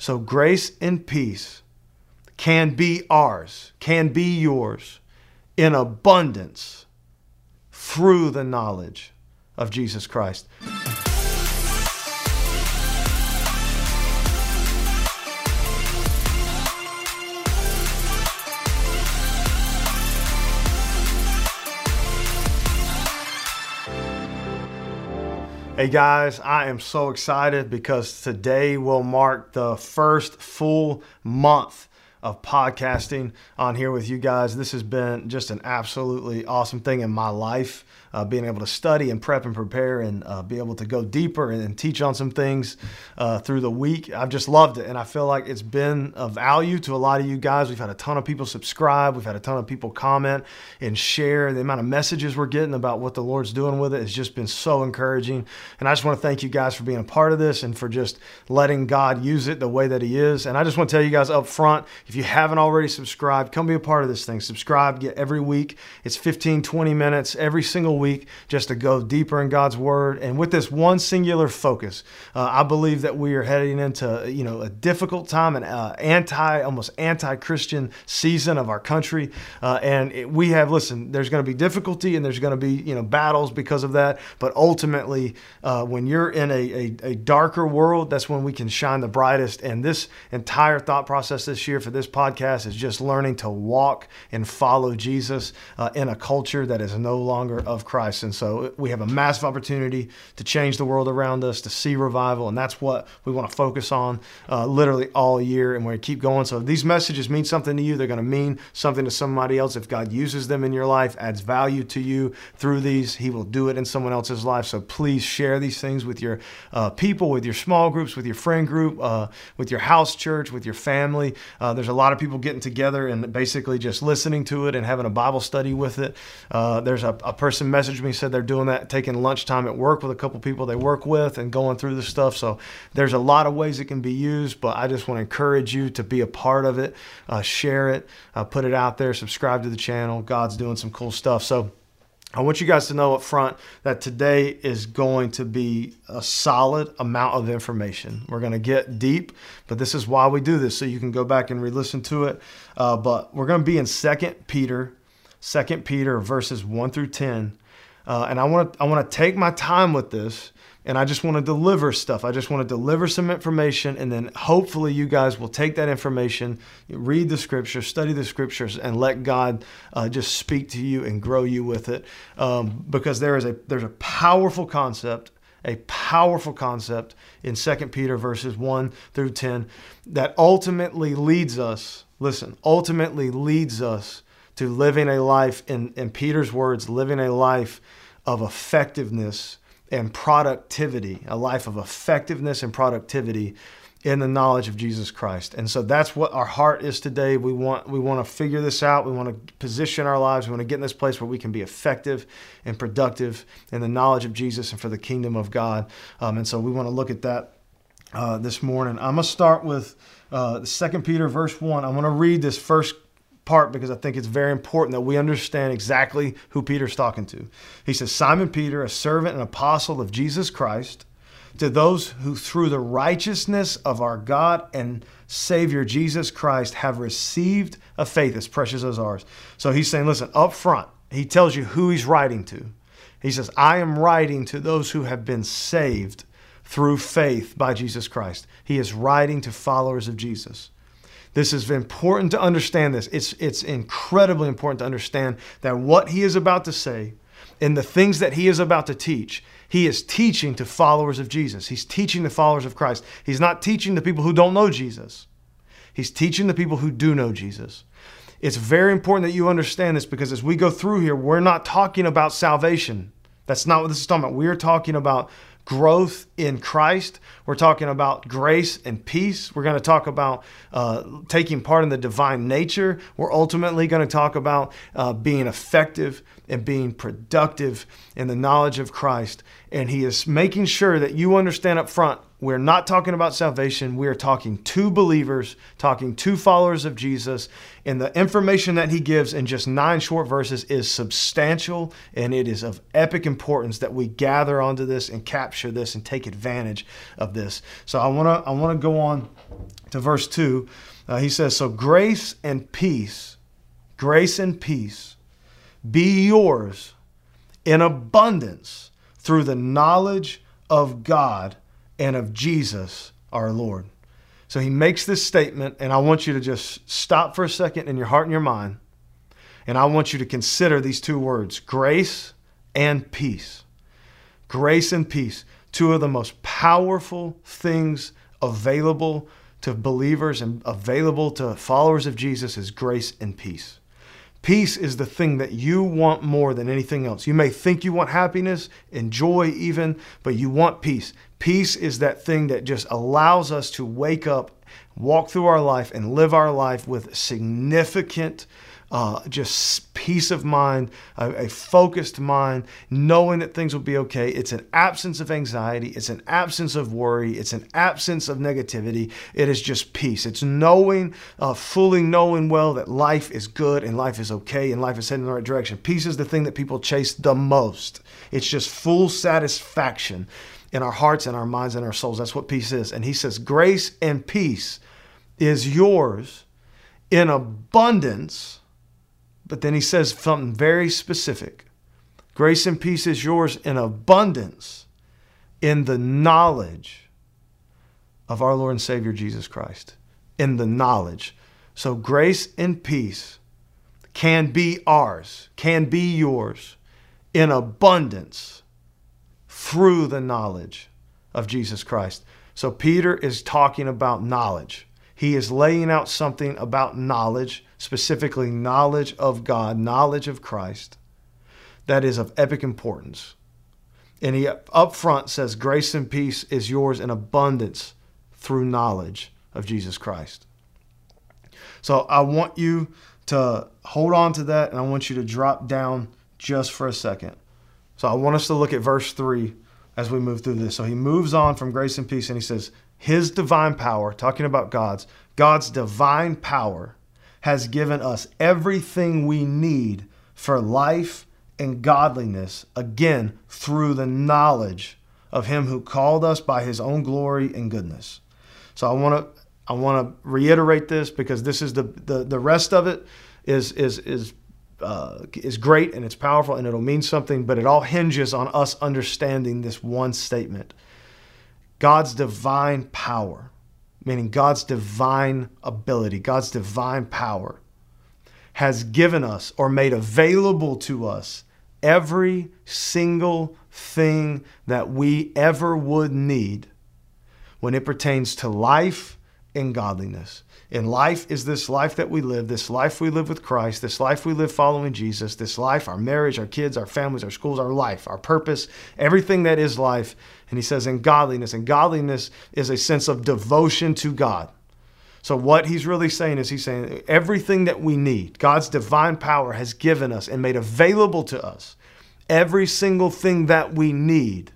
So grace and peace can be ours, can be yours in abundance through the knowledge of Jesus Christ. Hey guys, I am so excited because today will mark the first full month of podcasting on here with you guys. This has been just an absolutely awesome thing in my life uh, being able to study and prep and prepare and uh, be able to go deeper and, and teach on some things uh, through the week. I've just loved it. And I feel like it's been of value to a lot of you guys. We've had a ton of people subscribe, we've had a ton of people comment and share. The amount of messages we're getting about what the Lord's doing with it has just been so encouraging. And I just want to thank you guys for being a part of this and for just letting God use it the way that He is. And I just want to tell you guys up front if you haven't already subscribed, come be a part of this thing. Subscribe, get every week. It's 15, 20 minutes every single week just to go deeper in God's Word. And with this one singular focus, uh, I believe that we are heading into you know a difficult time, an uh, anti, almost anti-Christian season of our country. Uh, and it, we have listen. There's going to be difficulty and there's going to be you know battles because of that. But ultimately, uh, when you're in a, a, a darker world, that's when we can shine the brightest. And this entire thought process this year for this podcast is just learning to walk and follow Jesus uh, in a culture that is no longer of Christ. And so we have a massive opportunity to change the world around us, to see revival. And that's what we want to focus on uh, literally all year. And we're going to keep going. So these messages mean something to you, they're going to mean something to somebody else. If God uses them in your life, adds value to you through these, He will do it in someone else's life. So please share these things with your uh, people, with your small groups, with your friend group, uh, with your house church, with your family. Uh, there's a lot of people getting together and basically just listening to it and having a Bible study with it. Uh, there's a, a person messaged me said they're doing that, taking lunchtime at work with a couple people they work with and going through the stuff. So there's a lot of ways it can be used, but I just want to encourage you to be a part of it, uh, share it, uh, put it out there, subscribe to the channel. God's doing some cool stuff. So I want you guys to know up front that today is going to be a solid amount of information. We're going to get deep, but this is why we do this, so you can go back and re-listen to it. Uh, but we're going to be in Second Peter, Second Peter verses one through ten, uh, and I want to I want to take my time with this, and I just want to deliver stuff. I just want to deliver some information, and then hopefully you guys will take that information, read the scriptures, study the scriptures, and let God uh, just speak to you and grow you with it. Um, because there is a there's a powerful concept a powerful concept in 2 Peter verses 1 through 10 that ultimately leads us, listen, ultimately leads us to living a life, in, in Peter's words, living a life of effectiveness and productivity, a life of effectiveness and productivity in the knowledge of Jesus Christ. And so that's what our heart is today. We want we want to figure this out. We want to position our lives. We want to get in this place where we can be effective and productive in the knowledge of Jesus and for the kingdom of God. Um, and so we want to look at that uh, this morning. I'm gonna start with uh, the Second Peter verse one. I'm gonna read this first part because I think it's very important that we understand exactly who Peter's talking to. He says, Simon Peter, a servant and apostle of Jesus Christ, to those who through the righteousness of our God and Savior Jesus Christ have received a faith as precious as ours. So he's saying, listen, up front, he tells you who he's writing to. He says, I am writing to those who have been saved through faith by Jesus Christ. He is writing to followers of Jesus. This is important to understand this. It's, it's incredibly important to understand that what he is about to say and the things that he is about to teach, he is teaching to followers of Jesus. He's teaching the followers of Christ. He's not teaching the people who don't know Jesus. He's teaching the people who do know Jesus. It's very important that you understand this because as we go through here, we're not talking about salvation. That's not what this is talking about. We're talking about growth in Christ. We're talking about grace and peace. We're going to talk about uh, taking part in the divine nature. We're ultimately going to talk about uh, being effective and being productive in the knowledge of Christ. And He is making sure that you understand up front we're not talking about salvation. We are talking to believers, talking to followers of Jesus. And the information that he gives in just nine short verses is substantial and it is of epic importance that we gather onto this and capture this and take advantage of this. So I want to I want to go on to verse 2. Uh, he says, So grace and peace, grace and peace be yours in abundance through the knowledge of God and of Jesus our Lord. So he makes this statement, and I want you to just stop for a second in your heart and your mind. And I want you to consider these two words grace and peace. Grace and peace, two of the most powerful things available to believers and available to followers of Jesus is grace and peace. Peace is the thing that you want more than anything else. You may think you want happiness and joy, even, but you want peace. Peace is that thing that just allows us to wake up, walk through our life, and live our life with significant uh, just peace of mind, a, a, focused mind, knowing that things will be okay. It's an absence of anxiety. It's an absence of worry. It's an absence of negativity. It is just peace. It's knowing, uh, fully knowing well that life is good and life is okay and life is heading in the right direction. Peace is the thing that people chase the most. It's just full satisfaction in our hearts and our minds and our souls. That's what peace is. And he says, Grace and peace is yours in abundance but then he says something very specific Grace and peace is yours in abundance in the knowledge of our Lord and Savior Jesus Christ. In the knowledge. So, grace and peace can be ours, can be yours in abundance through the knowledge of Jesus Christ. So, Peter is talking about knowledge. He is laying out something about knowledge specifically knowledge of God, knowledge of Christ, that is of epic importance. And he up front says, Grace and peace is yours in abundance through knowledge of Jesus Christ. So I want you to hold on to that and I want you to drop down just for a second. So I want us to look at verse 3 as we move through this. So he moves on from grace and peace and he says, His divine power, talking about God's, God's divine power has given us everything we need for life and godliness, again, through the knowledge of him who called us by his own glory and goodness. So I want to I want to reiterate this because this is the the, the rest of it is is is uh, is great and it's powerful and it'll mean something, but it all hinges on us understanding this one statement. God's divine power meaning God's divine ability, God's divine power, has given us or made available to us every single thing that we ever would need when it pertains to life and godliness. In life is this life that we live, this life we live with Christ, this life we live following Jesus, this life, our marriage, our kids, our families, our schools, our life, our purpose, everything that is life. And he says, in godliness. And godliness is a sense of devotion to God. So, what he's really saying is, he's saying everything that we need, God's divine power has given us and made available to us every single thing that we need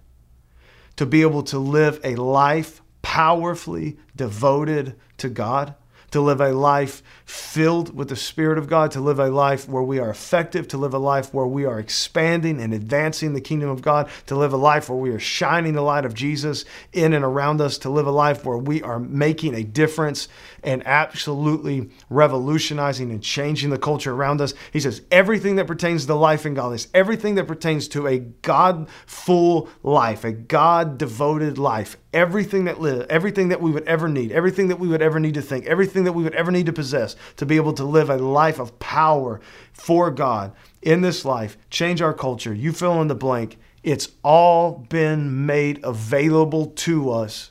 to be able to live a life powerfully devoted to God to live a life filled with the Spirit of God, to live a life where we are effective, to live a life where we are expanding and advancing the kingdom of God, to live a life where we are shining the light of Jesus in and around us, to live a life where we are making a difference and absolutely revolutionizing and changing the culture around us. He says, everything that pertains to life and godliness, everything that pertains to a God full life, a God devoted life, everything that live, everything that we would ever need, everything that we would ever need to think, everything that we would ever need to possess to be able to live a life of power for God in this life, change our culture. You fill in the blank. It's all been made available to us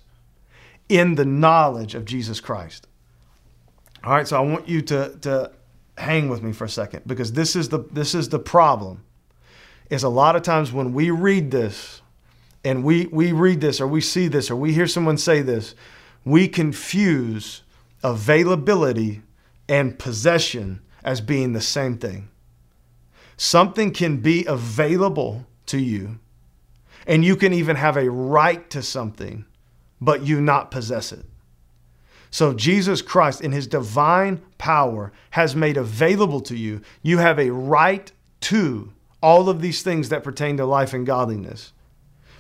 in the knowledge of Jesus Christ. All right, so I want you to, to hang with me for a second because this is the this is the problem. Is a lot of times when we read this, and we, we read this or we see this or we hear someone say this, we confuse availability and possession as being the same thing. Something can be available to you, and you can even have a right to something, but you not possess it. So Jesus Christ, in his divine power, has made available to you, you have a right to all of these things that pertain to life and godliness.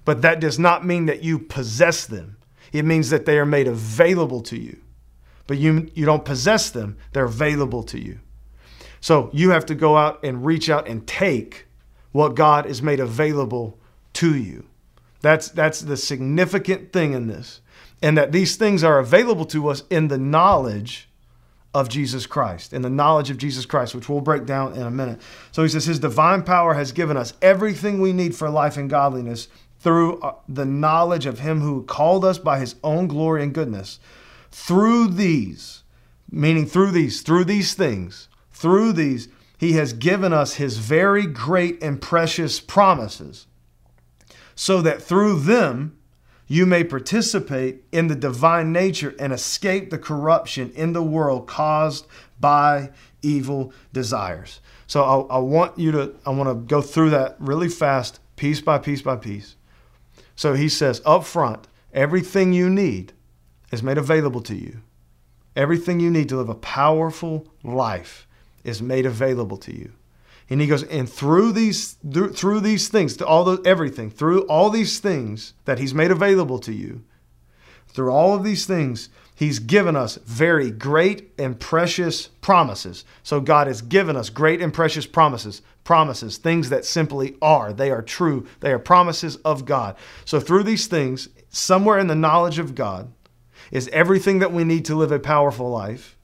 But that does not mean that you possess them. It means that they are made available to you. But you, you don't possess them, they're available to you. So you have to go out and reach out and take what God has made available to you. That's, that's the significant thing in this. And that these things are available to us in the knowledge of Jesus Christ, in the knowledge of Jesus Christ, which we'll break down in a minute. So he says, His divine power has given us everything we need for life and godliness through uh, the knowledge of Him who called us by His own glory and goodness. Through these, meaning through these, through these things, through these, He has given us His very great and precious promises so that through them you may participate in the divine nature and escape the corruption in the world caused by evil desires. So I, I, want you to, I want to go through that really fast, piece by piece by piece. So he says up front, everything you need is made available to you. Everything you need to live a powerful life is made available to you. And he goes, and through these through, through these things, to all the everything, through all these things that he's made available to you, through all of these things, he's given us very great and precious promises. So God has given us great and precious promises, promises, things that simply are. They are true. They are promises of God. So through these things, somewhere in the knowledge of God, is everything that we need to live a powerful life.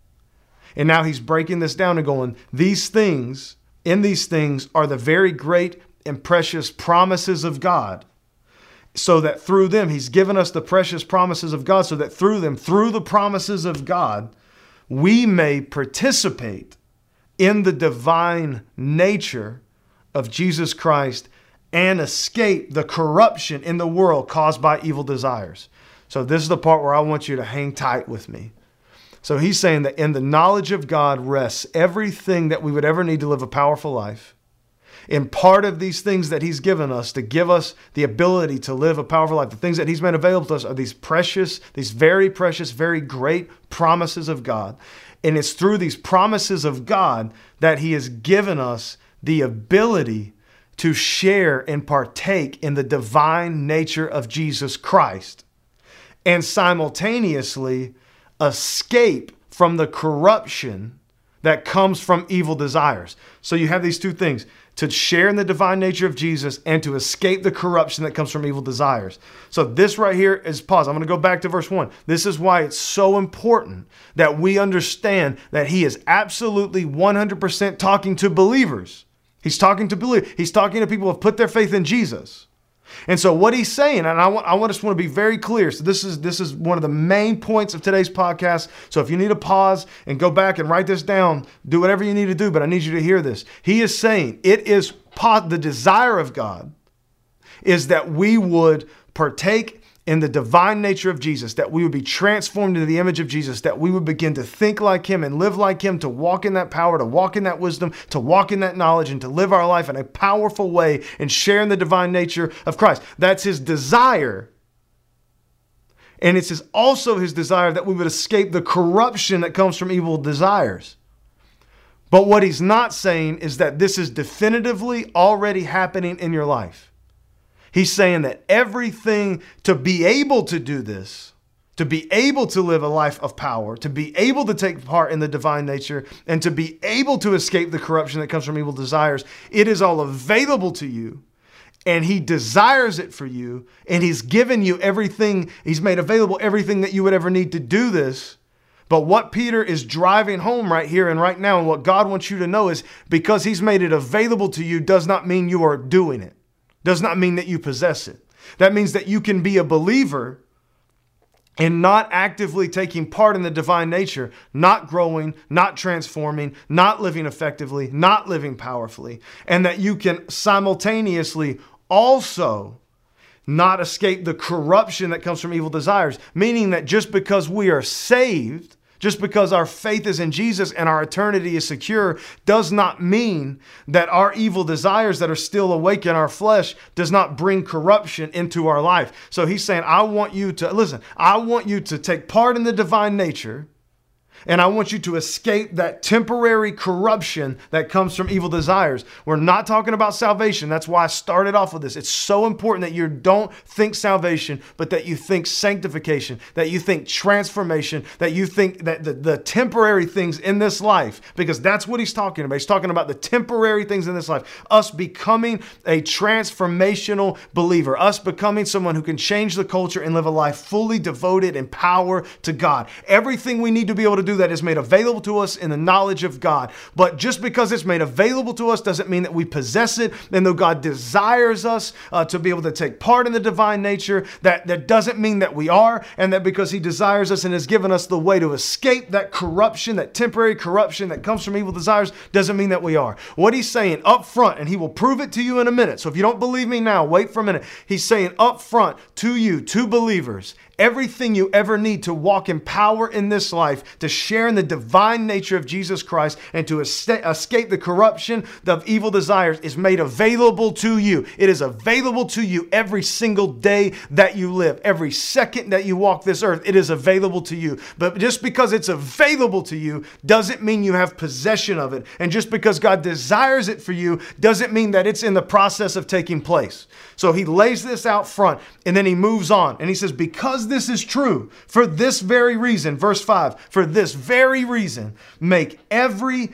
And now he's breaking this down and going, these things in these things are the very great and precious promises of God. So that through them, He's given us the precious promises of God, so that through them, through the promises of God, we may participate in the divine nature of Jesus Christ and escape the corruption in the world caused by evil desires. So, this is the part where I want you to hang tight with me. So he's saying that in the knowledge of God rests everything that we would ever need to live a powerful life. In part of these things that he's given us to give us the ability to live a powerful life, the things that he's made available to us are these precious, these very precious, very great promises of God. And it's through these promises of God that he has given us the ability to share and partake in the divine nature of Jesus Christ. And simultaneously, escape from the corruption that comes from evil desires. So you have these two things to share in the divine nature of Jesus and to escape the corruption that comes from evil desires. So this right here is pause. I'm going to go back to verse 1. This is why it's so important that we understand that he is absolutely 100% talking to believers. He's talking to believers. He's talking to people who have put their faith in Jesus. And so what he's saying, and I want I want us want to be very clear. So this is this is one of the main points of today's podcast. So if you need to pause and go back and write this down, do whatever you need to do, but I need you to hear this. He is saying it is the desire of God is that we would partake in the divine nature of Jesus, that we would be transformed into the image of Jesus, that we would begin to think like Him and live like Him, to walk in that power, to walk in that wisdom, to walk in that knowledge, and to live our life in a powerful way and share in the divine nature of Christ. That's His desire. And it's his, also His desire that we would escape the corruption that comes from evil desires. But what He's not saying is that this is definitively already happening in your life. He's saying that everything to be able to do this, to be able to live a life of power, to be able to take part in the divine nature, and to be able to escape the corruption that comes from evil desires, it is all available to you. And he desires it for you, and he's given you everything, he's made available everything that you would ever need to do this. But what Peter is driving home right here and right now, and what God wants you to know is because he's made it available to you does not mean you are doing it does not mean that you possess it. That means that you can be a believer and not actively taking part in the divine nature, not growing, not transforming, not living effectively, not living powerfully, and that you can simultaneously also not escape the corruption that comes from evil desires. Meaning that just because we are saved, just because our faith is in Jesus and our eternity is secure does not mean that our evil desires that are still awake in our flesh does not bring corruption into our life. So he's saying, I want you to, listen, I want you to take part in the divine nature and I want you to escape that temporary corruption that comes from evil desires. We're not talking about salvation. That's why I started off with this. It's so important that you don't think salvation, but that you think sanctification, that you think transformation, that you think that the, the temporary things in this life, because that's what he's talking about. He's talking about the temporary things in this life, us becoming a transformational believer, us becoming someone who can change the culture and live a life fully devoted in power to God. Everything we need to be able to do that is made available to us in the knowledge of God. But just because it's made available to us doesn't mean that we possess it. And though God desires us uh, to be able to take part in the divine nature, that, that doesn't mean that we are. And that because He desires us and has given us the way to escape that corruption, that temporary corruption that comes from evil desires, doesn't mean that we are. What He's saying up front, and He will prove it to you in a minute. So if you don't believe me now, wait for a minute. He's saying up front to you, to believers, everything you ever need to walk in power in this life, to share in the divine nature of Jesus Christ, and to escape the corruption of evil desires is made available to you. It is available to you every single day that you live, every second that you walk this earth. It is available to you. But just because it's available to you doesn't mean you have possession of it. And just because God desires it for you doesn't mean that it's in the process of taking place. So he lays this out front and then he moves on and he says, Because this is true, for this very reason, verse 5, for this very reason, make every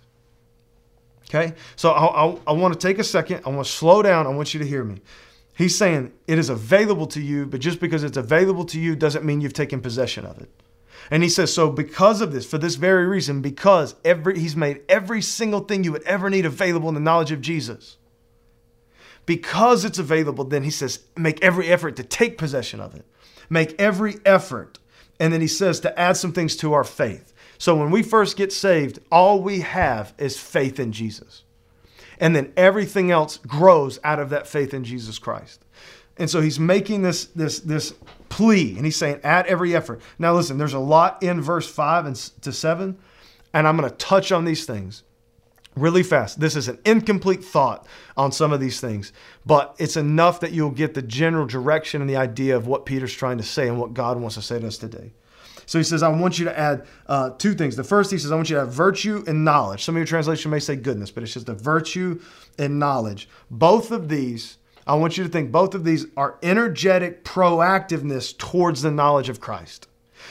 Okay? So I, I, I want to take a second. I want to slow down. I want you to hear me. He's saying it is available to you, but just because it's available to you doesn't mean you've taken possession of it. And he says, so because of this, for this very reason, because every he's made every single thing you would ever need available in the knowledge of Jesus. Because it's available, then he says, make every effort to take possession of it. Make every effort. And then he says to add some things to our faith. So when we first get saved, all we have is faith in Jesus. And then everything else grows out of that faith in Jesus Christ. And so he's making this, this, this plea, and he's saying, at every effort. Now, listen, there's a lot in verse 5 and to 7, and I'm going to touch on these things really fast. This is an incomplete thought on some of these things, but it's enough that you'll get the general direction and the idea of what Peter's trying to say and what God wants to say to us today. So he says, I want you to add uh, two things. The first, he says, I want you to have virtue and knowledge. Some of your translation may say goodness, but it's just the virtue and knowledge. Both of these, I want you to think both of these are energetic proactiveness towards the knowledge of Christ.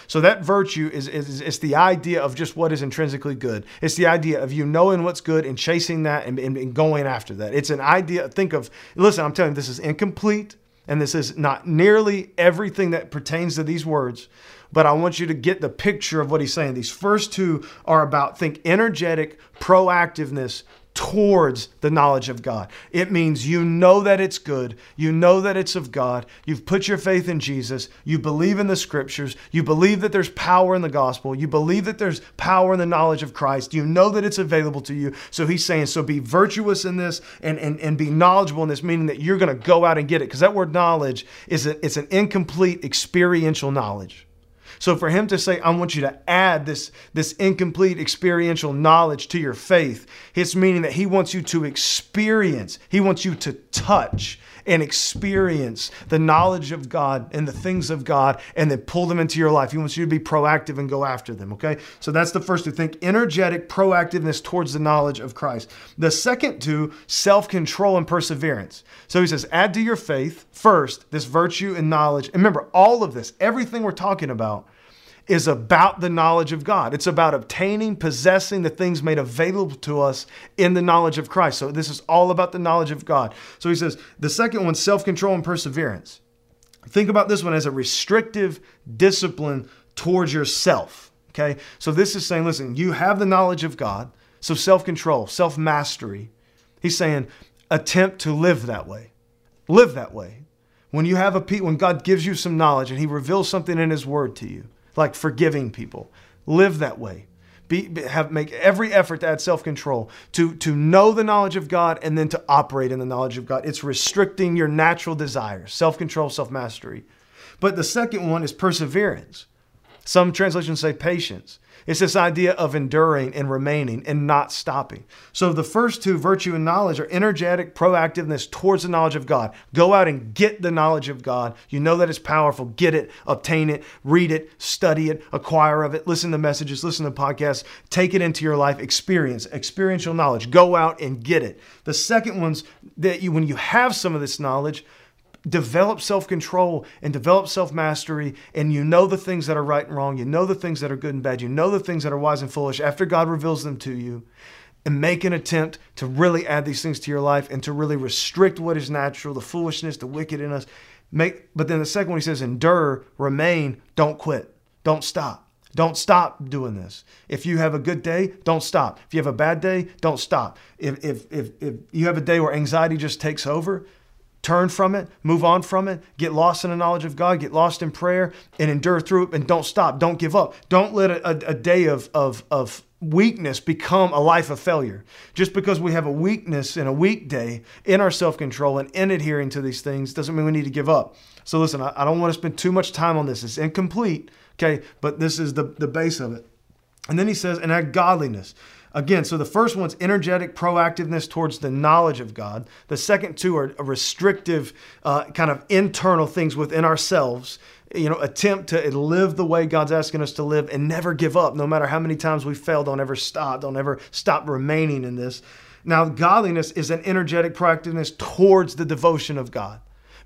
So that virtue is, is, is the idea of just what is intrinsically good. It's the idea of you knowing what's good and chasing that and, and, and going after that. It's an idea, think of, listen, I'm telling you, this is incomplete and this is not nearly everything that pertains to these words, but I want you to get the picture of what he's saying. These first two are about think energetic proactiveness towards the knowledge of God. It means you know that it's good, you know that it's of God, you've put your faith in Jesus, you believe in the scriptures, you believe that there's power in the gospel, you believe that there's power in the knowledge of Christ, you know that it's available to you. So he's saying, so be virtuous in this and, and, and be knowledgeable in this, meaning that you're going to go out and get it. Because that word knowledge is a, it's an incomplete experiential knowledge. So for him to say, I want you to add this, this incomplete experiential knowledge to your faith, it's meaning that he wants you to experience, he wants you to touch and experience the knowledge of God and the things of God and then pull them into your life. He wants you to be proactive and go after them, okay? So that's the first two think energetic proactiveness towards the knowledge of Christ. The second two, self control and perseverance. So he says, add to your faith first this virtue and knowledge. And remember, all of this, everything we're talking about, is about the knowledge of God. It's about obtaining, possessing the things made available to us in the knowledge of Christ. So this is all about the knowledge of God. So he says the second one, self control and perseverance. Think about this one as a restrictive discipline towards yourself. Okay. So this is saying, listen, you have the knowledge of God. So self control, self mastery. He's saying, attempt to live that way. Live that way. When you have a when God gives you some knowledge and He reveals something in His Word to you, like forgiving people, live that way. Be, have make every effort to add self-control to to know the knowledge of God and then to operate in the knowledge of God. It's restricting your natural desires, self-control, self-mastery. But the second one is perseverance. Some translations say patience. It's this idea of enduring and remaining and not stopping. So the first two, virtue and knowledge, are energetic proactiveness towards the knowledge of God. Go out and get the knowledge of God. You know that it's powerful. Get it, obtain it, read it, study it, acquire of it, listen to messages, listen to podcasts, take it into your life, experience, experiential knowledge. Go out and get it. The second one's that you when you have some of this knowledge, develop self control and develop self mastery, and you know the things that are right and wrong, you know the things that are good and bad, you know the things that are wise and foolish after God reveals them to you, and make an attempt to really add these things to your life and to really restrict what is natural, the foolishness, the wicked in us. Make, but then the second one he says, endure, remain, don't quit, don't stop. Don't stop doing this. If you have a good day, don't stop. If you have a bad day, don't stop. If, if, if, if you have a day where anxiety just takes over, turn from it, move on from it, get lost in the knowledge of God, get lost in prayer, and endure through it, and don't stop. Don't give up. Don't let a, a, a day of, of, of weakness become a life of failure. Just because we have a weakness in a weekday in our self control and in adhering to these things doesn't mean we need to give up. So, listen, I, I don't want to spend too much time on this. It's incomplete, okay, but this is the, the base of it. And then he says, and add godliness. Again, so the first one's energetic proactiveness towards the knowledge of God. The second two are restrictive, uh, kind of internal things within ourselves. You know, attempt to live the way God's asking us to live and never give up. No matter how many times we fail, don't ever stop. Don't ever stop remaining in this. Now, godliness is an energetic proactiveness towards the devotion of God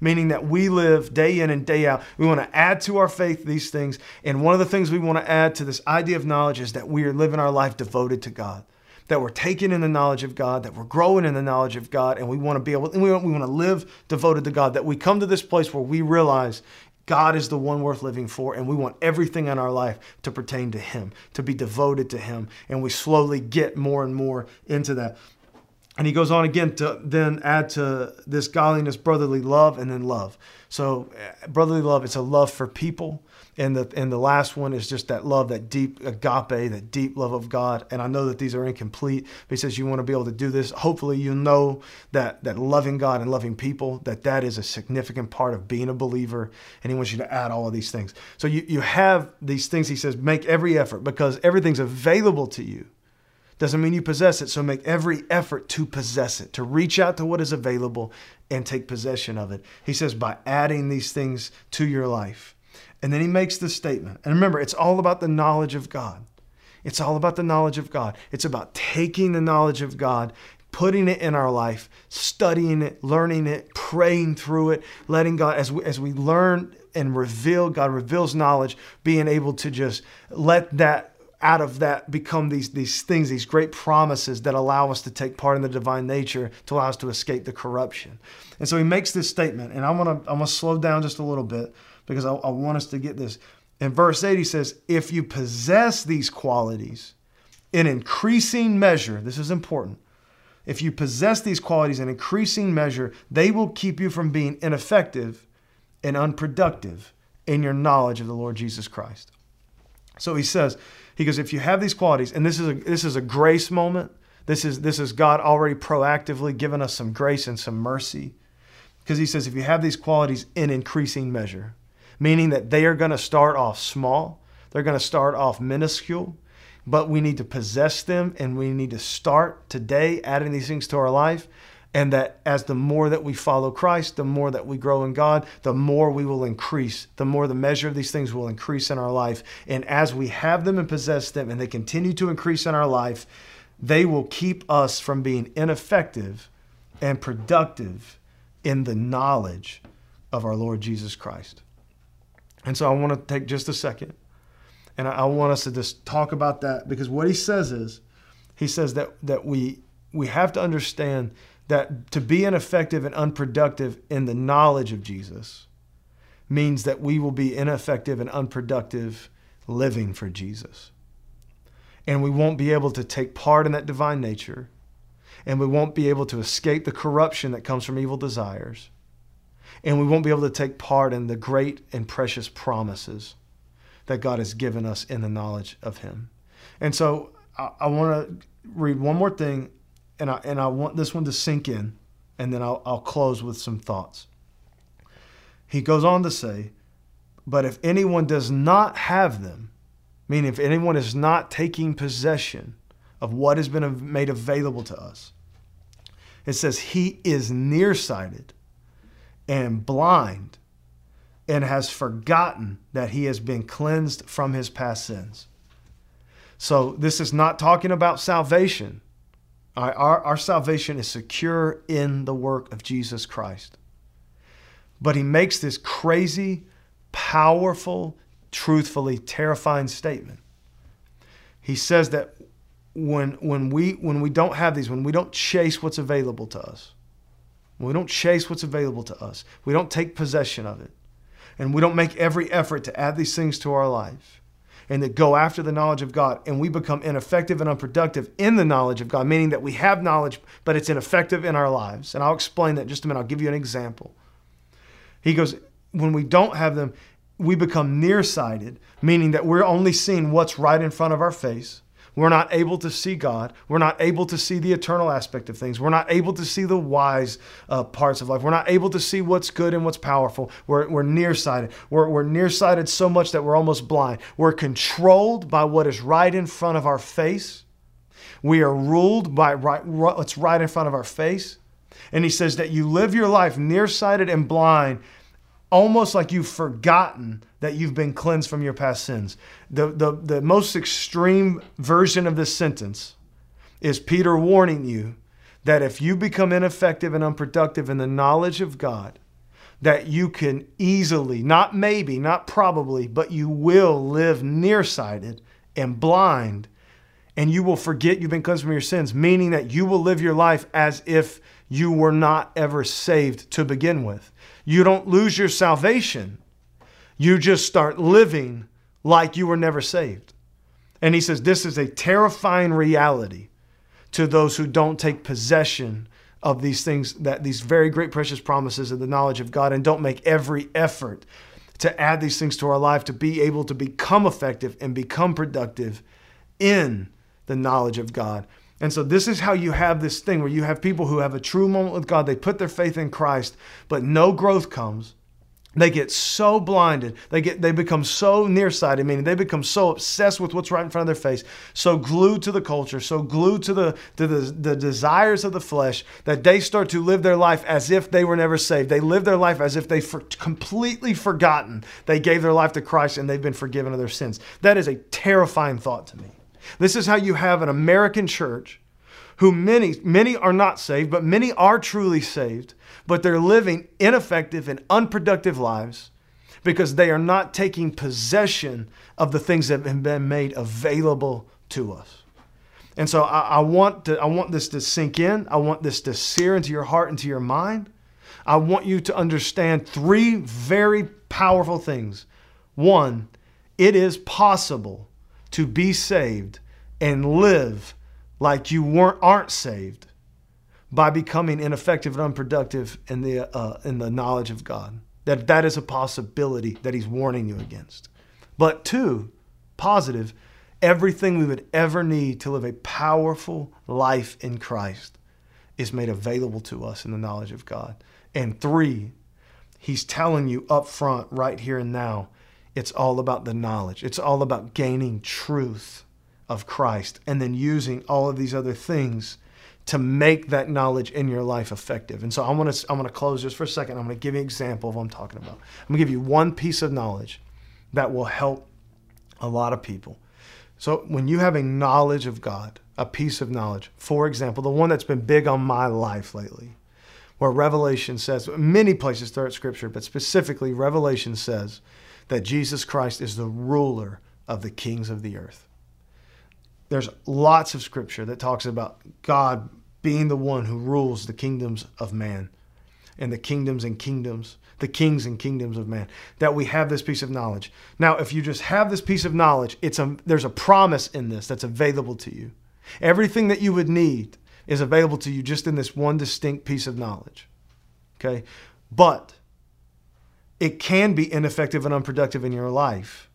meaning that we live day in and day out. We want to add to our faith these things. And one of the things we want to add to this idea of knowledge is that we are living our life devoted to God. That we're taking in the knowledge of God, that we're growing in the knowledge of God, and we want to be able, and we want, we want to live devoted to God. That we come to this place where we realize God is the one worth living for, and we want everything in our life to pertain to Him, to be devoted to Him. And we slowly get more and more into that. And he goes on again to then add to this godliness, brotherly love, and then love. So, eh, brotherly love, it's a love for people. And the, and the last one is just that love, that deep agape, that deep love of God. And I know that these are incomplete, but he says you want to be able to do this. Hopefully, you know that, that loving God and loving people, that that is a significant part of being a believer. And he wants you to add all of these things. So, you, you have these things, he says, make every effort because everything's available to you doesn't mean you possess it. So make every effort to possess it, to reach out to what is available and take possession of it. He says, by adding these things to your life. And then he makes the statement. And remember, it's all about the knowledge of God. It's all about the knowledge of God. It's about taking the knowledge of God, putting it in our life, studying it, learning it, praying through it, letting God, as we, as we learn and reveal, God reveals knowledge, being able to just let that out of that become these, these things, these great promises that allow us to take part in the divine nature to allow us to escape the corruption. And so he makes this statement, and I'm gonna I'm gonna slow down just a little bit because I, I want us to get this. In verse 8, he says, If you possess these qualities in increasing measure, this is important. If you possess these qualities in increasing measure, they will keep you from being ineffective and unproductive in your knowledge of the Lord Jesus Christ. So he says, he goes, if you have these qualities, and this is a this is a grace moment. This is this is God already proactively giving us some grace and some mercy. Because he says, if you have these qualities in increasing measure, meaning that they are going to start off small, they're going to start off minuscule, but we need to possess them and we need to start today adding these things to our life and that as the more that we follow Christ, the more that we grow in God, the more we will increase, the more the measure of these things will increase in our life. And as we have them and possess them and they continue to increase in our life, they will keep us from being ineffective and productive in the knowledge of our Lord Jesus Christ. And so I want to take just a second and I want us to just talk about that because what he says is, he says that, that we, we have to understand that to be ineffective and unproductive in the knowledge of Jesus means that we will be ineffective and unproductive living for Jesus. and we won't be able to take part in that divine nature, and we won't be able to escape the corruption that comes from evil desires, and we won't be able to take part in the great and precious promises that God has given us in the knowledge of Him. And so I, I want to read one more thing, and I, and I want this one to sink in, and then I'll, I'll close with some thoughts. He goes on to say, But if anyone does not have them, meaning if anyone is not taking possession of what has been made available to us, it says he is nearsighted and blind and has forgotten that he has been cleansed from his past sins. So, this is not talking about salvation. Our, our, salvation is secure in the work of Jesus Christ. But he makes this crazy, powerful, truthfully terrifying statement. He says that when, when, we, when we don't have these, when we don't chase what's available to us, when we don't chase what's available to us, we don't take possession of it, and we don't make every effort to add these things to our life and that go after the knowledge of God, and we become ineffective and unproductive in the knowledge of God, meaning that we have knowledge, but it's ineffective in our lives. And I'll explain that in just a minute. I'll give you an example. He goes, when we don't have them, we become nearsighted, meaning that we're only seeing what's right in front of our face. We're not able to see God. We're not able to see the eternal aspect of things. We're not able to see the wise uh, parts of life. We're not able to see what's good and what's powerful. We're, we're nearsighted. We're, we're nearsighted so much that we're almost blind. We're controlled by what is right in front of our face. We are ruled by right, what's right in front of our face. And he says that you live your life nearsighted and blind almost like you've forgotten that you've been cleansed from your past sins. The, the, the most extreme version of this sentence is Peter warning you that if you become ineffective and unproductive in the knowledge of God, that you can easily, not maybe, not probably, but you will live nearsighted and blind, and you will forget you've been cleansed from your sins, meaning that you will live your life as if you were not ever saved to begin with. You don't lose your salvation. You just start living like you were never saved. And he says this is a terrifying reality to those who don't take possession of these things that these very great precious promises of the knowledge of God and don't make every effort to add these things to our life to be able to become effective and become productive in the knowledge of God. And so this is how you have this thing where you have people who have a true moment with God. They put their faith in Christ, but no growth comes. They get so blinded. They get they become so nearsighted, meaning they become so obsessed with what's right in front of their face, so glued to the culture, so glued to the to the, the desires of the flesh that they start to live their life as if they were never saved. They live their life as if they for, completely forgotten they gave their life to Christ and they've been forgiven of their sins. That is a terrifying thought to me. This is how you have an American church who many, many are not saved, but many are truly saved, but they're living ineffective and unproductive lives because they are not taking possession of the things that have been made available to us. And so I, I, want to, I want this to sink in. I want this to sear into your heart, into your mind. I want you to understand three very powerful things. One, it is possible to be saved and live like you weren't aren't saved by becoming ineffective and unproductive in the uh, in the knowledge of God. That that is a possibility that He's warning you against. But two, positive, everything we would ever need to live a powerful life in Christ is made available to us in the knowledge of God. And three, He's telling you up front, right here and now, it's all about the knowledge. It's all about gaining truth of Christ and then using all of these other things to make that knowledge in your life effective. And so I want to I want to close just for a second. I'm going to give you an example of what I'm talking about. I'm going to give you one piece of knowledge that will help a lot of people. So when you have a knowledge of God, a piece of knowledge, for example, the one that's been big on my life lately, where Revelation says, many places throughout Scripture, but specifically Revelation says that Jesus Christ is the ruler of the kings of the earth. There's lots of Scripture that talks about God being the one who rules the kingdoms of man. and the kingdoms and kingdoms, the kings and kingdoms of man, that we have this piece of knowledge. Now, if you just have this piece of knowledge, it's a, there's a promise in this that's available to you. Everything that you would need is available to you just in this one distinct piece of knowledge. Okay? But it can be ineffective and unproductive in your life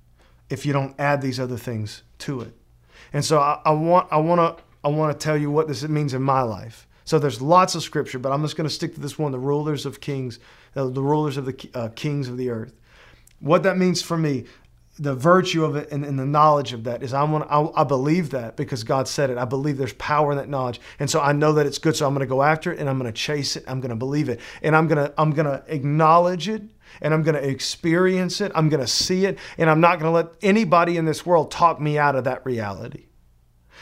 if you don't add these other things to it. And so I, I want I want to I want to tell you what this means in my life. So there's lots of scripture, but I'm just going to stick to this one: the rulers of kings, uh, the rulers of the uh, kings of the earth. What that means for me, the virtue of it and, and the knowledge of that is I want I, I believe that because God said it. I believe there's power in that knowledge, and so I know that it's good. So I'm going to go after it and I'm going to chase it. I'm going to believe it, and I'm going to I'm going to acknowledge it and I'm going to experience it. I'm going to see it, and I'm not going to let anybody in this world talk me out of that reality.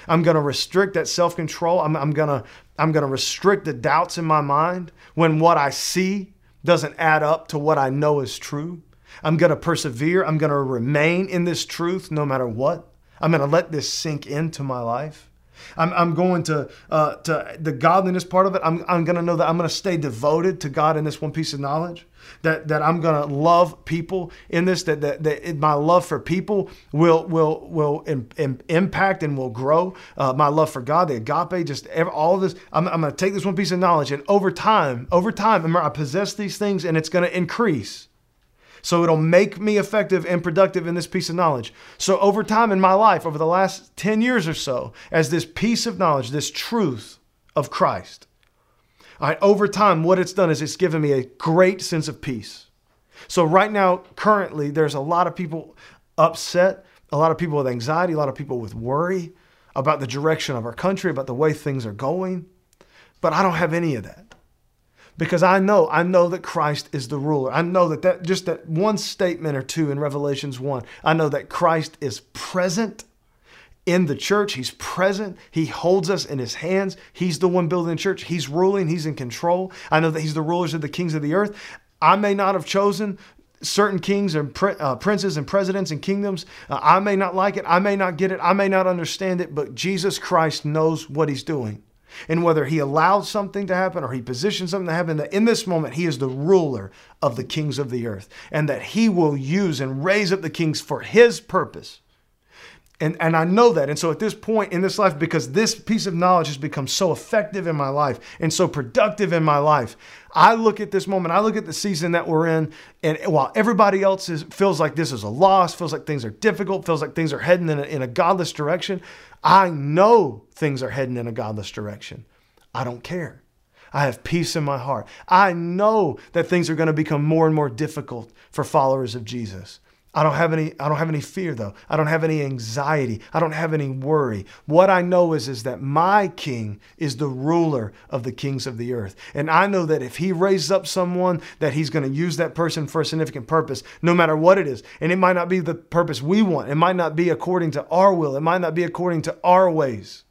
I'm going to restrict that self control. I'm, I'm going to I'm going to restrict the doubts in my mind when what I see doesn't add up to what I know is true. I'm going to persevere. I'm going to remain in this truth no matter what. I'm going to let this sink into my life. I'm, I'm going to, uh, to the godliness part of it. I'm, I'm going to know that I'm going to stay devoted to God in this one piece of knowledge. That, that I'm going to love people in this. That, that, that my love for people will will will in, in, impact and will grow. Uh, my love for God, the agape, just every, all of this. I'm, I'm going to take this one piece of knowledge, and over time, over time, remember, I possess these things, and it's going to increase. So it'll make me effective and productive in this piece of knowledge. So over time in my life, over the last 10 years or so, as this piece of knowledge, this truth of Christ, all right, over time, what it's done is it's given me a great sense of peace. So right now, currently, there's a lot of people upset, a lot of people with anxiety, a lot of people with worry about the direction of our country, about the way things are going. But I don't have any of that because I know, I know that Christ is the ruler. I know that, that just that one statement or two in Revelations 1, I know that Christ is present in the church. He's present. He holds us in his hands. He's the one building the church. He's ruling. He's in control. I know that he's the rulers of the kings of the earth. I may not have chosen certain kings and uh, princes and presidents and kingdoms. Uh, I may not like it. I may not get it. I may not understand it, but Jesus Christ knows what he's doing and whether he allowed something to happen or he positioned something to happen, that in this moment he is the ruler of the kings of the earth and that he will use and raise up the kings for his purpose. And, and I know that. And so at this point in this life, because this piece of knowledge has become so effective in my life and so productive in my life, I look at this moment, I look at the season that we're in, and while everybody else is, feels like this is a loss, feels like things are difficult, feels like things are heading in a, in a godless direction, I know things are heading in a godless direction. I don't care. I have peace in my heart. I know that things are going to become more and more difficult for followers of Jesus. I don't have any I don't have any fear though. I don't have any anxiety. I don't have any worry. What I know is is that my king is the ruler of the kings of the earth. And I know that if he raises up someone that he's going to use that person for a significant purpose no matter what it is. And it might not be the purpose we want. It might not be according to our will. It might not be according to our ways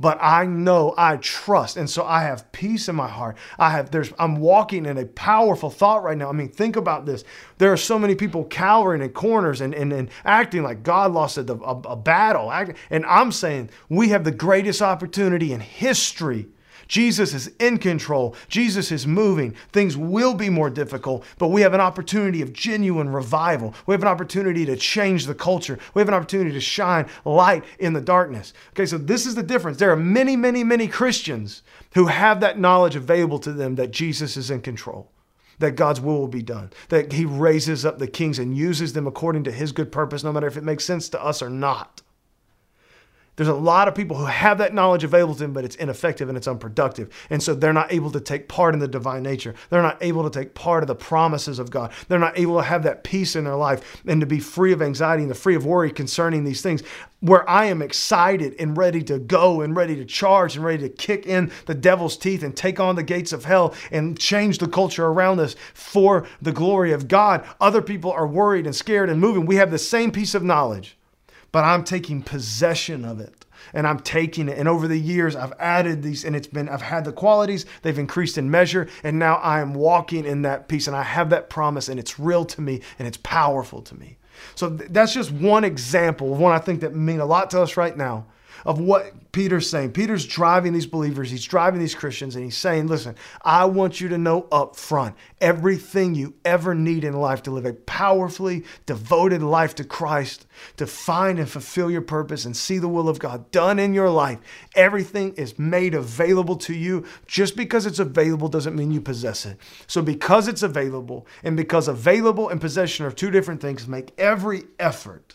but I know I trust. And so I have peace in my heart. I have, there's, I'm walking in a powerful thought right now. I mean, think about this. There are so many people cowering in corners and, and, and acting like God lost a, a, a battle. And I'm saying we have the greatest opportunity in history Jesus is in control. Jesus is moving. Things will be more difficult, but we have an opportunity of genuine revival. We have an opportunity to change the culture. We have an opportunity to shine light in the darkness. Okay, so this is the difference. There are many, many, many Christians who have that knowledge available to them that Jesus is in control that God's will will be done, that He raises up the kings and uses them according to His good purpose, no matter if it makes sense to us or not. There's a lot of people who have that knowledge available to them, but it's ineffective and it's unproductive. And so they're not able to take part in the divine nature. They're not able to take part of the promises of God. They're not able to have that peace in their life and to be free of anxiety and the free of worry concerning these things. Where I am excited and ready to go and ready to charge and ready to kick in the devil's teeth and take on the gates of hell and change the culture around us for the glory of God. Other people are worried and scared and moving. We have the same piece of knowledge but I'm taking possession of it. And I'm taking it. And over the years, I've added these, and it's been, I've had the qualities, they've increased in measure, and now I am walking in that peace, and I have that promise, and it's real to me, and it's powerful to me. So that's just one example of one I think that mean a lot to us right now of what Peter's saying. Peter's driving these believers, he's driving these Christians, and he's saying, Listen, I want you to know up front everything you ever need in life to live a powerfully devoted life to Christ, to find and fulfill your purpose and see the will of God done in your life. Everything is made available to you. Just because it's available doesn't mean you possess it. So, because it's available, and because available and possession are two different things, make every effort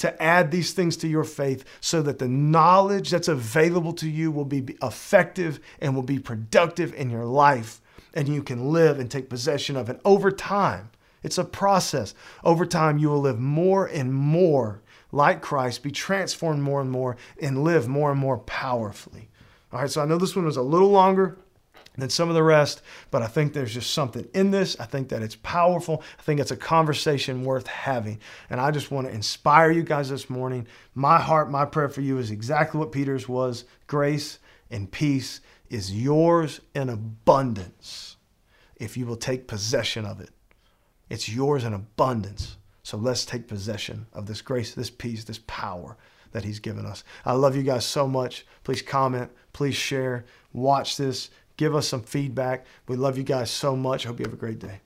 to add these things to your faith so that the knowledge that's available to you will be effective and will be productive in your life and you can live and take possession of it over time. It's a process. Over time, you will live more and more like Christ, be transformed more and more, and live more and more powerfully. All right, so I know this one was a little longer than some of the rest, but I think there's just something in this. I think that it's powerful. I think it's a conversation worth having. And I just want to inspire you guys this morning. My heart, my prayer for you is exactly what Peter's was grace and peace is yours in abundance if you will take possession of it. It's yours in abundance. So let's take possession of this grace, this peace, this power that He's given us. I love you guys so much. Please comment, please share, watch this Give us some feedback. We love you guys so much. Hope you have a great day.